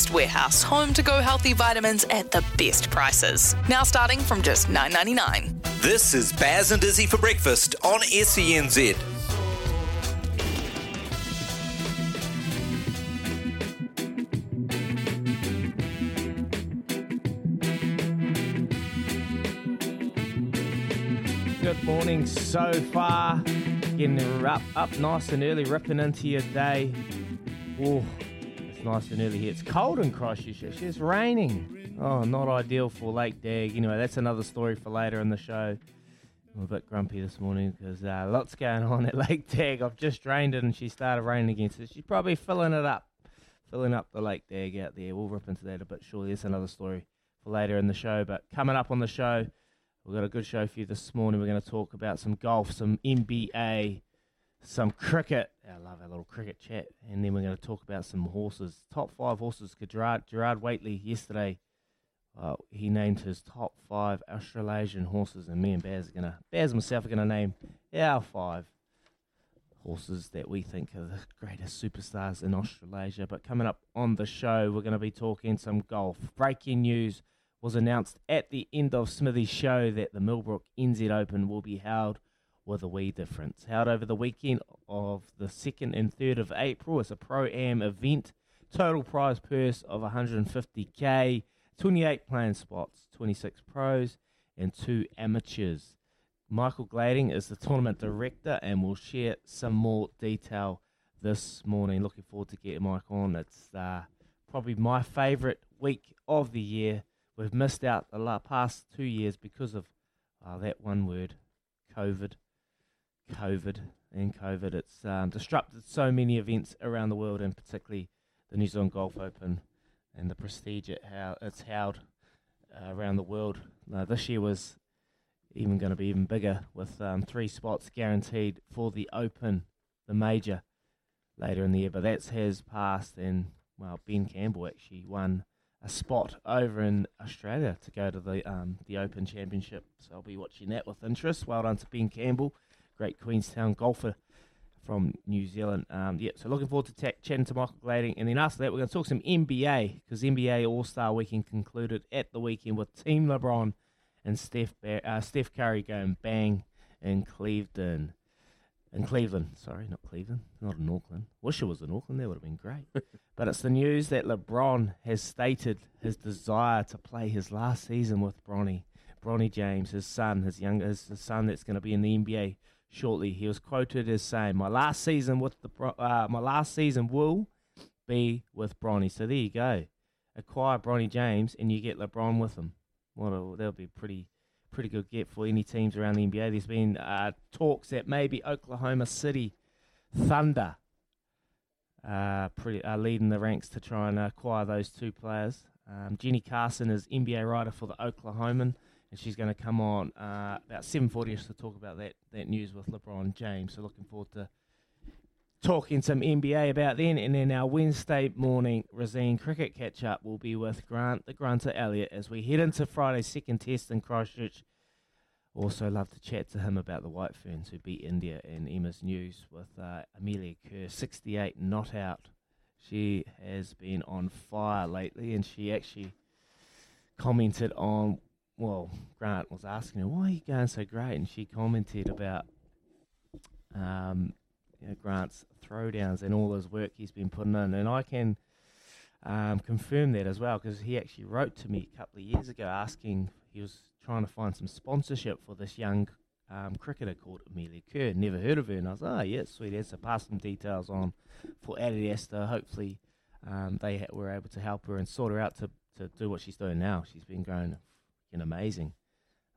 Chemist Warehouse, home to go healthy vitamins at the best prices. Now starting from just $9.99. This is Baz and Izzy for breakfast on SENZ. Good morning so far. Getting up, up nice and early, ripping into your day. Oh, it's nice and early here. It's cold in Christchurch. It's raining. Oh, not ideal for Lake Dagg. Anyway, that's another story for later in the show. I'm a bit grumpy this morning because uh, lots going on at Lake Dagg. I've just drained it and she started raining again, so she's probably filling it up, filling up the Lake Dagg out there. We'll rip into that a bit shortly. That's another story for later in the show. But coming up on the show, we've got a good show for you this morning. We're going to talk about some golf, some NBA, some cricket. I love our little cricket chat. And then we're going to talk about some horses. Top five horses. Gerard, Gerard Whateley yesterday, uh, he named his top five Australasian horses. And me and Baz are going to, Baz and myself are going to name our five horses that we think are the greatest superstars in Australasia. But coming up on the show, we're going to be talking some golf. Breaking news was announced at the end of Smithy's show that the Millbrook NZ Open will be held with a wee difference. Held over the weekend of the 2nd and 3rd of April. It's a pro am event. Total prize purse of 150k, 28 playing spots, 26 pros, and two amateurs. Michael Glading is the tournament director and will share some more detail this morning. Looking forward to getting Mike on. It's uh, probably my favourite week of the year. We've missed out the past two years because of uh, that one word, COVID. COVID and COVID. It's um, disrupted so many events around the world, and particularly the New Zealand Golf Open and the prestige it how it's held uh, around the world. Uh, this year was even going to be even bigger, with um, three spots guaranteed for the Open, the major, later in the year. But that's has passed, and well, Ben Campbell actually won a spot over in Australia to go to the um, the Open Championship. So I'll be watching that with interest. Well done to Ben Campbell great Queenstown golfer from New Zealand. Um, yeah, so looking forward to t- chatting to Michael Glading. And then after that, we're going to talk some NBA because NBA All Star Weekend concluded at the weekend with Team LeBron and Steph Bar- uh, Steph Curry going bang in Cleveland. In Cleveland, sorry, not Cleveland, not in Auckland. Wish it was in Auckland, that would have been great. but it's the news that LeBron has stated his desire to play his last season with Bronny, Bronny James, his son, his young, his, his son that's going to be in the NBA shortly. He was quoted as saying, "My last season with the uh, my last season will be with Bronny." So there you go. Acquire Bronny James, and you get LeBron with him. Well, that'll be pretty pretty good get for any teams around the NBA. There's been uh, talks that maybe Oklahoma City Thunder uh, pretty are leading the ranks to try and acquire those two players. Um, Jenny Carson is NBA writer for the Oklahoman and she's going to come on uh, about 7.40ish to talk about that, that news with LeBron James. So looking forward to talking some NBA about then. And then our Wednesday morning Rosine cricket catch up will be with Grant the Grunter Elliott as we head into Friday's second test in Christchurch. Also, love to chat to him about the White Ferns who beat India in Emma's News with uh, Amelia Kerr, 68 not out. She has been on fire lately, and she actually commented on. Well, Grant was asking her, "Why are you going so great?" And she commented about um, you know, Grant's throwdowns and all his work he's been putting in, and I can um, confirm that as well because he actually wrote to me a couple of years ago asking he was trying to find some sponsorship for this young um, cricketer called Amelia Kerr. Never heard of her, and I was, oh yeah, sweet. As so pass some details on for Adidas hopefully um, they ha- were able to help her and sort her out to, to do what she's doing now. She's been growing amazing.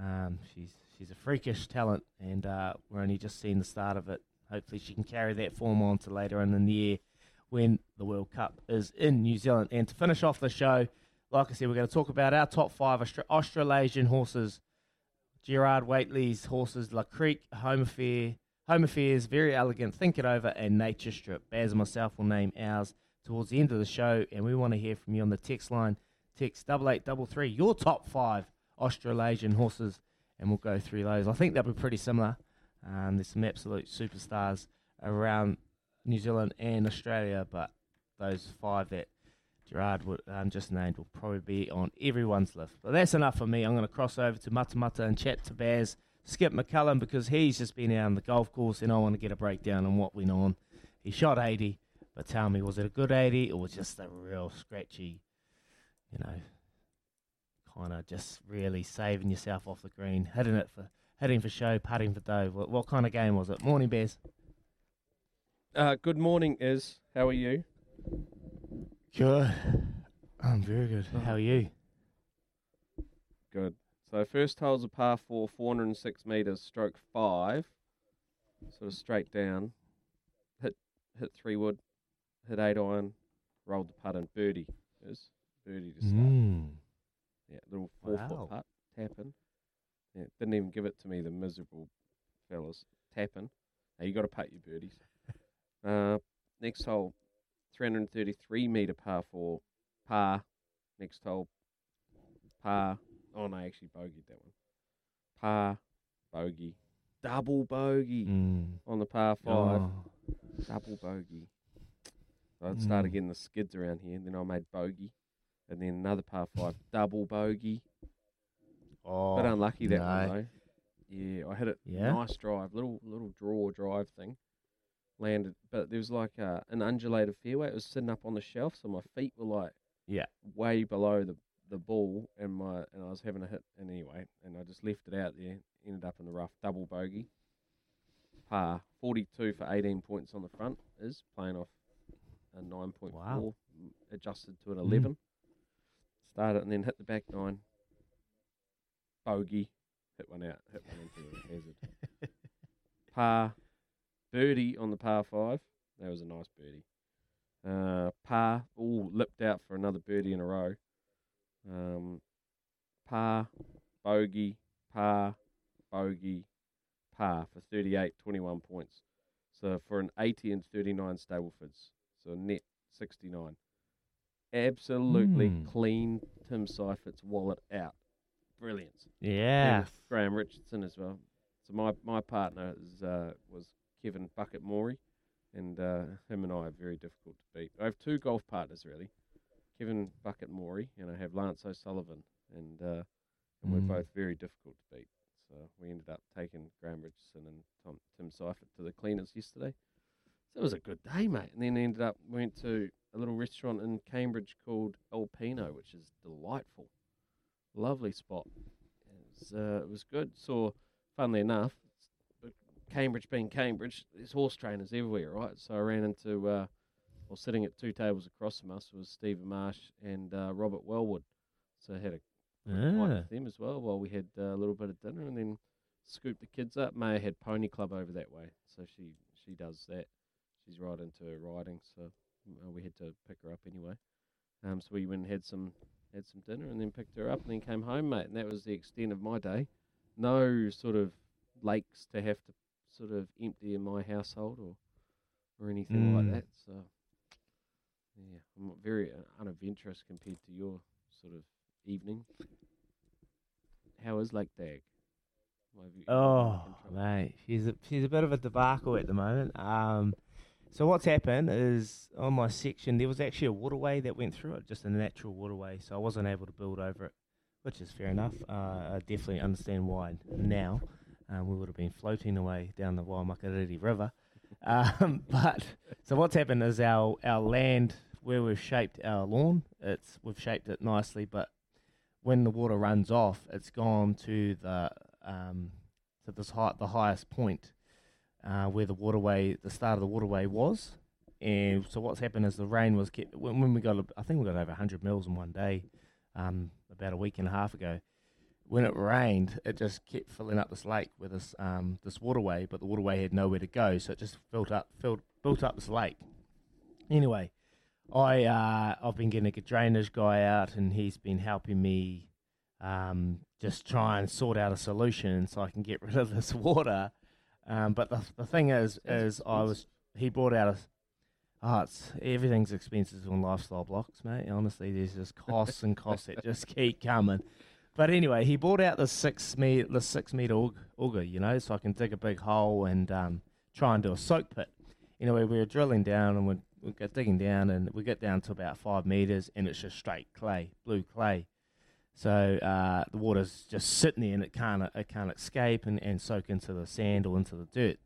Um, she's she's a freakish talent, and uh, we're only just seeing the start of it. Hopefully, she can carry that form on to later in the year when the World Cup is in New Zealand. And to finish off the show, like I said, we're going to talk about our top five Austra- Australasian horses. Gerard Whateley's horses, La Creek, Home Affair, Home Affairs, Very Elegant, Think It Over, and Nature Strip. Baz and myself will name ours towards the end of the show, and we want to hear from you on the text line. Text double eight double three. Your top five Australasian horses, and we'll go through those. I think they'll be pretty similar. Um, there's some absolute superstars around New Zealand and Australia, but those five that Gerard would, um, just named will probably be on everyone's list. But that's enough for me. I'm going to cross over to Matamata and chat to Baz Skip McCullum because he's just been out on the golf course and I want to get a breakdown on what went on. He shot 80, but tell me, was it a good 80 or was it just a real scratchy, you know, kind of just really saving yourself off the green, hitting it for hitting for show, putting for dough? What, what kind of game was it? Morning, Baz. Uh, good morning, Is. How are you? Good. I'm very good. How are you? Good. So first hole's a par four, 406 metres, stroke five, sort of straight down. Hit hit three wood, hit eight iron, rolled the putt and birdie is birdie to start. Mm. Yeah, little four Wow. foot putt, tapping. Yeah, didn't even give it to me, the miserable fellas. Tapping. Now you got to putt your birdies. uh, next hole, 333 metre par four, par. Next hole, par. Oh no, I actually bogeyed that one. Par, bogey, double bogey Mm. on the par five, Oh. double bogey. So I started Mm. getting the skids around here, and then I made bogey, and then another par five, double bogey. Oh, But unlucky that no. one though. Yeah, I had it. Yeah? Nice drive, little little draw drive thing. Landed, but there was like uh, an undulated fairway. It was sitting up on the shelf, so my feet were like Yeah. way below the the ball, and my and I was having a hit. And anyway, and I just left it out there. Ended up in the rough, double bogey. Par forty two for eighteen points on the front is playing off a nine point four, Wow. adjusted to an eleven. Started and then hit the back nine. Bogey, hit one out, hit one into the hazard. par, birdie on the par five. That was a nice birdie. Uh, par, all lipped out for another birdie in a row. Um, par, bogey, par, bogey, par for 38, 21 points. So for an 80 and 39 Stableford's, so net 69. Absolutely Hmm. clean Tim Seifert's wallet out. Brilliant. Yeah. Graham Richardson as well. So my my partner is uh, was Kevin Bucket Morey, and uh, him and I are very difficult to beat. I have two golf partners really, Kevin Bucket Morey, and I have Lance O'Sullivan, and uh, and Mm. we're both very difficult to beat. So we ended up taking Graham Richardson and Tom, Tim Seifert to the cleaners yesterday. So it was a good day, mate. And then ended up went to a little restaurant in Cambridge called El Pino, which is delightful, lovely spot. It was, uh, it was good. So, funnily enough, Cambridge being Cambridge, there's horse trainers everywhere, right? So I ran into, uh, well, sitting at two tables across from us was Stephen Marsh and uh, Robert Wellwood. So I had a Ah. with them as well while we had uh, a little bit of dinner and then scooped the kids up. Maya had Pony Club over that way, so she she does that. She's right into her riding, so uh, we had to pick her up anyway. Um, so we went and had some had some dinner and then picked her up and then came home, mate. And that was the extent of my day. No sort of lakes to have to sort of empty in my household or or anything like Mm. that. So yeah, I'm very uh, unadventurous compared to your sort of evening. How is Lake Dagg? Why have you- why have you Oh, mate, she's a, she's a bit of a debacle at the moment. Um, so what's happened is on my section there was actually a waterway that went through it, just a natural waterway. So I wasn't able to build over it, which is fair enough. Uh, I definitely understand why now. Um, we would have been floating away down the Waimakariri River. Um, but so what's happened is our our land where we've shaped our lawn, it's we've shaped it nicely, but when the water runs off, it's gone to the um, to this high, the highest point uh, where the waterway, the start of the waterway was. And so what's happened is the rain was kept, when, when we got, I think we got over 100 mils in one day, um, about a week and a half ago. When it rained, it just kept filling up this lake with this um, this waterway, but the waterway had nowhere to go, so it just filled up, filled, built up this lake. Anyway, I uh, I've been getting a drainage guy out, and he's been helping me um, just try and sort out a solution so I can get rid of this water. Um, but the the thing is, is I was he brought out a oh, it's everything's expensive on lifestyle blocks, mate. Honestly, there's just costs and costs that just keep coming. But anyway, he brought out the six meter the six meter auger, you know, so I can dig a big hole and um, try and do a soak pit. Anyway, we were drilling down and we're, we get digging down and we get down to about five meters and it's just straight clay, blue clay. So uh, the water's just sitting there and it can't it can't escape and, and soak into the sand or into the dirt.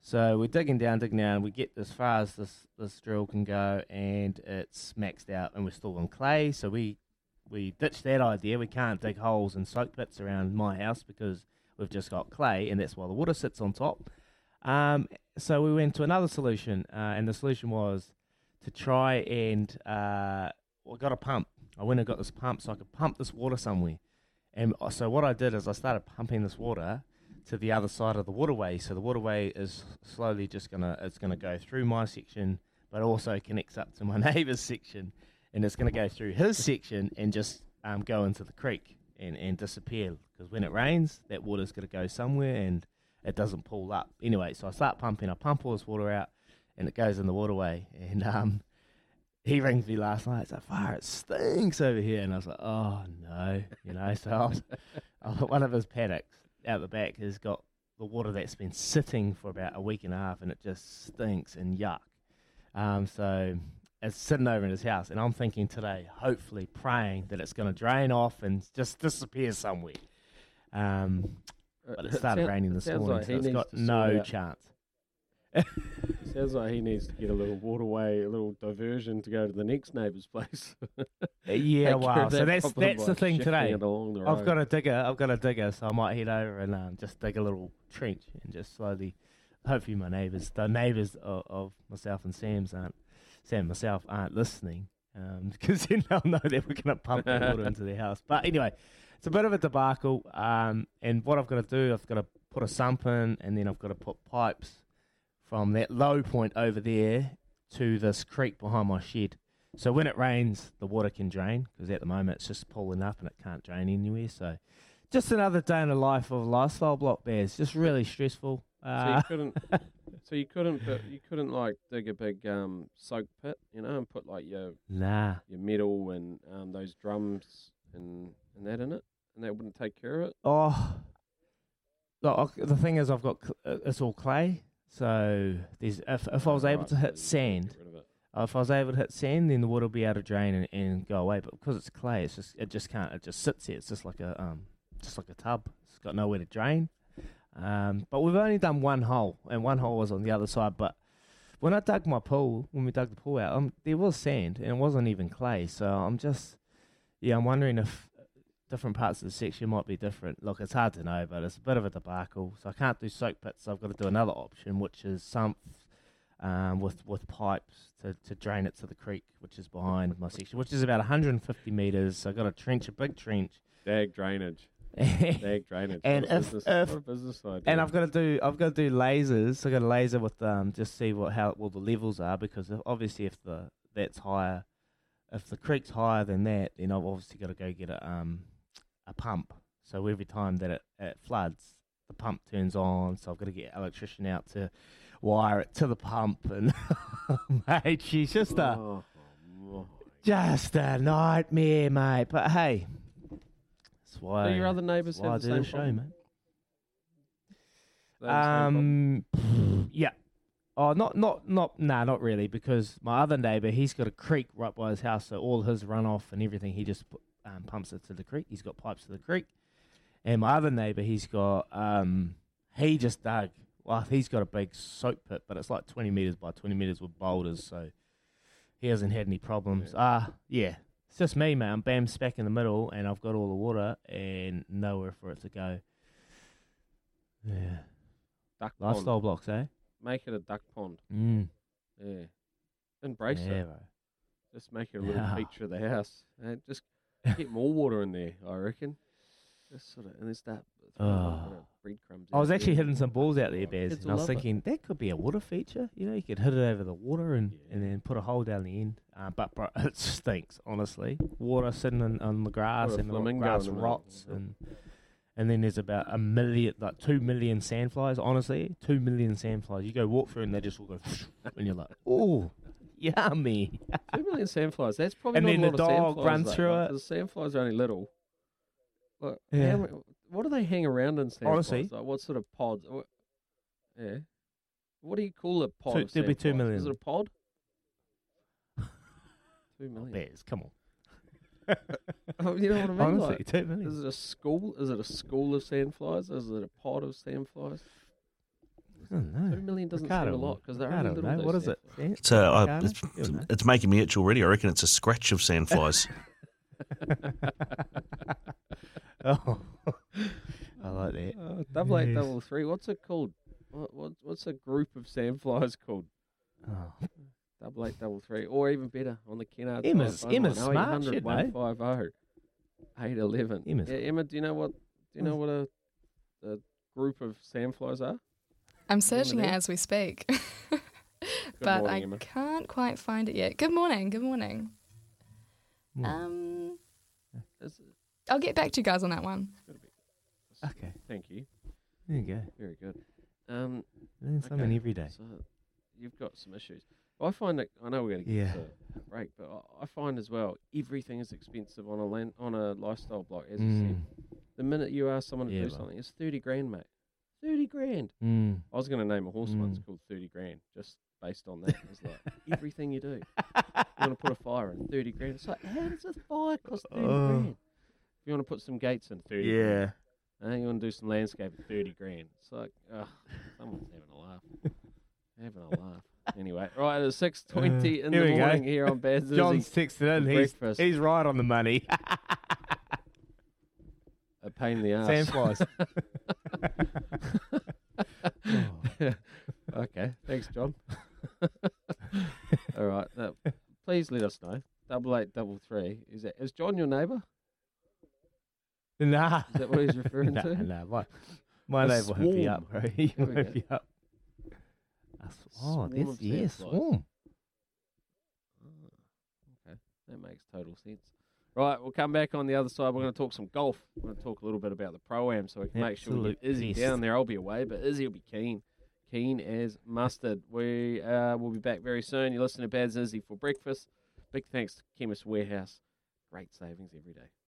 So we're digging down, digging down. We get as far as this this drill can go, and it's maxed out, and we're still on clay. So we we ditched that idea. We can't dig holes and soak pits around my house because we've just got clay, and that's why the water sits on top. Um, so we went to another solution, uh, and the solution was to try and uh, I got a pump. I went and got this pump so I could pump this water somewhere. And uh, so what I did is I started pumping this water to the other side of the waterway. So the waterway is slowly just gonna it's gonna go through my section, but also connects up to my neighbour's section, and it's gonna go through his section and just um, go into the creek and, and disappear. Because when it rains, that water's gonna go somewhere and it doesn't pull up. Anyway, so I start pumping. I pump all this water out, and it goes in the waterway. And um, he rings me last night. It's like, fire, it stinks over here. And I was like, oh no, you know. So I was, I was- one of his paddocks out the back has got the water that's been sitting for about a week and a half, and it just stinks and yuck. Um, so it's sitting over in his house, and I'm thinking today, hopefully praying that it's going to drain off and just disappear somewhere. Um, but it started sound- raining this morning, like so it's got no chance. Sounds like he needs to get a little waterway, a little diversion to go to the next neighbour's place. Yeah, wow. So that that's that's the thing today. the I've got a digger. I've got a digger, so I might head over and um, just dig a little trench and just slowly. Hopefully, my neighbours, the neighbours of, of myself and Sam's aren't Sam and myself aren't listening because then they'll know that we're going to pump the water into their house. But anyway, it's a bit of a debacle. Um, and what I've got to do, I've got to put a sump in, and then I've got to put pipes from that low point over there to this creek behind my shed. So when it rains, the water can drain because at the moment it's just pooling up and it can't drain anywhere. So just another day in the life of lifestyle block bears. Just really stressful. So Uh, you couldn't, so you couldn't, but you couldn't like dig a big um, soak pit, you know, and put like your nah. your metal and um, those drums and and that in it, and that wouldn't take care of it. Oh, look, the thing is, I've got cl- uh, it's all clay. So there's if if I was able to hit sand, get rid of it. If I was able to hit sand, then the water will be able to drain and, and go away. But because it's clay, it's just it just can't. It just sits there. It's just like a um, just like a tub. It's got nowhere to drain. Um, but we've only done one hole, and one hole was on the other side. But when I dug my pool, when we dug the pool out, um, there was sand, and it wasn't even clay. So I'm just, yeah, I'm wondering if different parts of the section might be different. Look, it's hard to know, but it's a bit of a debacle. So I can't do soak pits. So I've got to do another option, which is sump um, with with pipes to, to drain it to the creek, which is behind my section, which is about 150 meters. So I've got to trench a big trench. Dagg drainage, and dag drainage. And if- business, if- business idea. I've got to do I've got to do lasers. So I got a laser with um just see what how well the levels are because if- obviously if the that's higher, if the creek's higher than that, then I've obviously got to go get a um a pump. So every time that it, it floods, the pump turns on. So I've got to get an electrician out to wire it to the pump, and mate, she's just a Oh, my. just a nightmare, mate. But hey, that's why. Do your other neighbours that's why have the same the show, problem? mate. Have the same problem? Um, yeah. Oh, not not not nah, not really, because my other neighbour, he's got a creek right by his house, so all his runoff and everything, he just put, um, pumps it to the creek. He's got pipes to the creek, and my other neighbour, he's got um, he just dug. Well, he's got a big soap pit, but it's like twenty meters by twenty meters with boulders, so he hasn't had any problems. Ah, yeah. It's just me, man. I'm bam smack in the middle, and I've got all the water and nowhere for it to go. Yeah. Duck pond. Lifestyle blocks, eh? Make it a duck pond. Mm. Yeah. Embrace yeah, it. bro. Just make it a little Yeah. feature of the house. And just get more water in there, I reckon. Just sort of, and start throwing Oh. breadcrumbs. I was actually there. hitting some balls out there, Bears, Kids and I was love it. thinking that could be a water feature. You know, you could hit it over the water and, Yeah. and then put a hole down the end. Uh, but bro, it stinks, honestly. Water sitting on, on the grass and the grass in rots and and then there's about a million, like two million sandflies. Honestly, two million sandflies. You go walk through and they just all go, and you're like, oh, yummy. Two million sandflies. That's probably And not then a the lot of dog sandflies, runs though, through like, it. 'cause sandflies are only little. Yeah. how what do they hang around in sandflies? Honestly. like, what sort of pods? What, yeah. What do you call a pod? Two- there'll be two million. Is it a pod? two million. Bears, come on. Oh, you know what I mean? Honestly, Like, two million. is it a school? Is it a school of sandflies? Is it a pod of sandflies? I don't know. Two million doesn't Ricardo seem a lot because they're Ricardo only little. know. What is it? sandflies. Sand- It's, uh, I- it's, it's making me itch already. I reckon it's a scratch of sandflies. oh, I like that. Uh, double eight, Yes. double three. What's it called? What, what what's a group of sandflies called? Oh. Double eight, double three, or even better on the Kennard. Emma's- phone Emma's line, smart, 0800 she'd know. 150 811. Emma's- Yeah, Emma, do you know what? Do you know what a, a group of sandflies are? I'm searching it as we speak. but morning, I Emma. can't quite find it yet. Good morning. Good morning. Hmm. Um, I'll get back to you guys on that one. it's gotta be- Okay, Thank you. there you go. Very good. Um, Learn something Okay, every day. So you've got some issues. I find that I know we're going to get Yeah. to break, but I, I find as well everything is expensive on a land, on a lifestyle block. As you Mm, said, the minute you ask someone to Yeah, do something, it's thirty grand, mate. Thirty grand. mm. I was going to name a horse once Mm. called Thirty Grand, just based on that. It's like everything you do. You want to put a fire in, thirty grand. It's like how does a fire cost thirty Oh. grand? If you want to put some gates in, thirty. yeah. Grand. And you want to do some landscape at 30 grand. It's like, ugh, someone's having a laugh. having a laugh. Anyway, right, it's 6.20 in Uh, here the we go. morning here on Bad John's texted in. He's, breakfast. he's right on the money. A pain in the ass. Sandflies. okay, thanks, John. All right, now, please let us know. Double eight, double three. Is that is John your neighbour? nah. Is that what he's referring nah, to? Nah, my, my neighbour will you up, bro. He will hook up. Oh, this, sandflies. swarm. Ah, okay, that makes total sense. Right, we'll come back on the other side. We're going to talk some golf. We're going to talk a little bit about the pro am, so we can make sure Absolute Izzy best. down there. I'll be away, but Izzy will be keen, keen as mustard. We uh, will be back very soon. You're listening to Baz Izzy for breakfast. Big thanks to Chemist Warehouse. Great savings every day.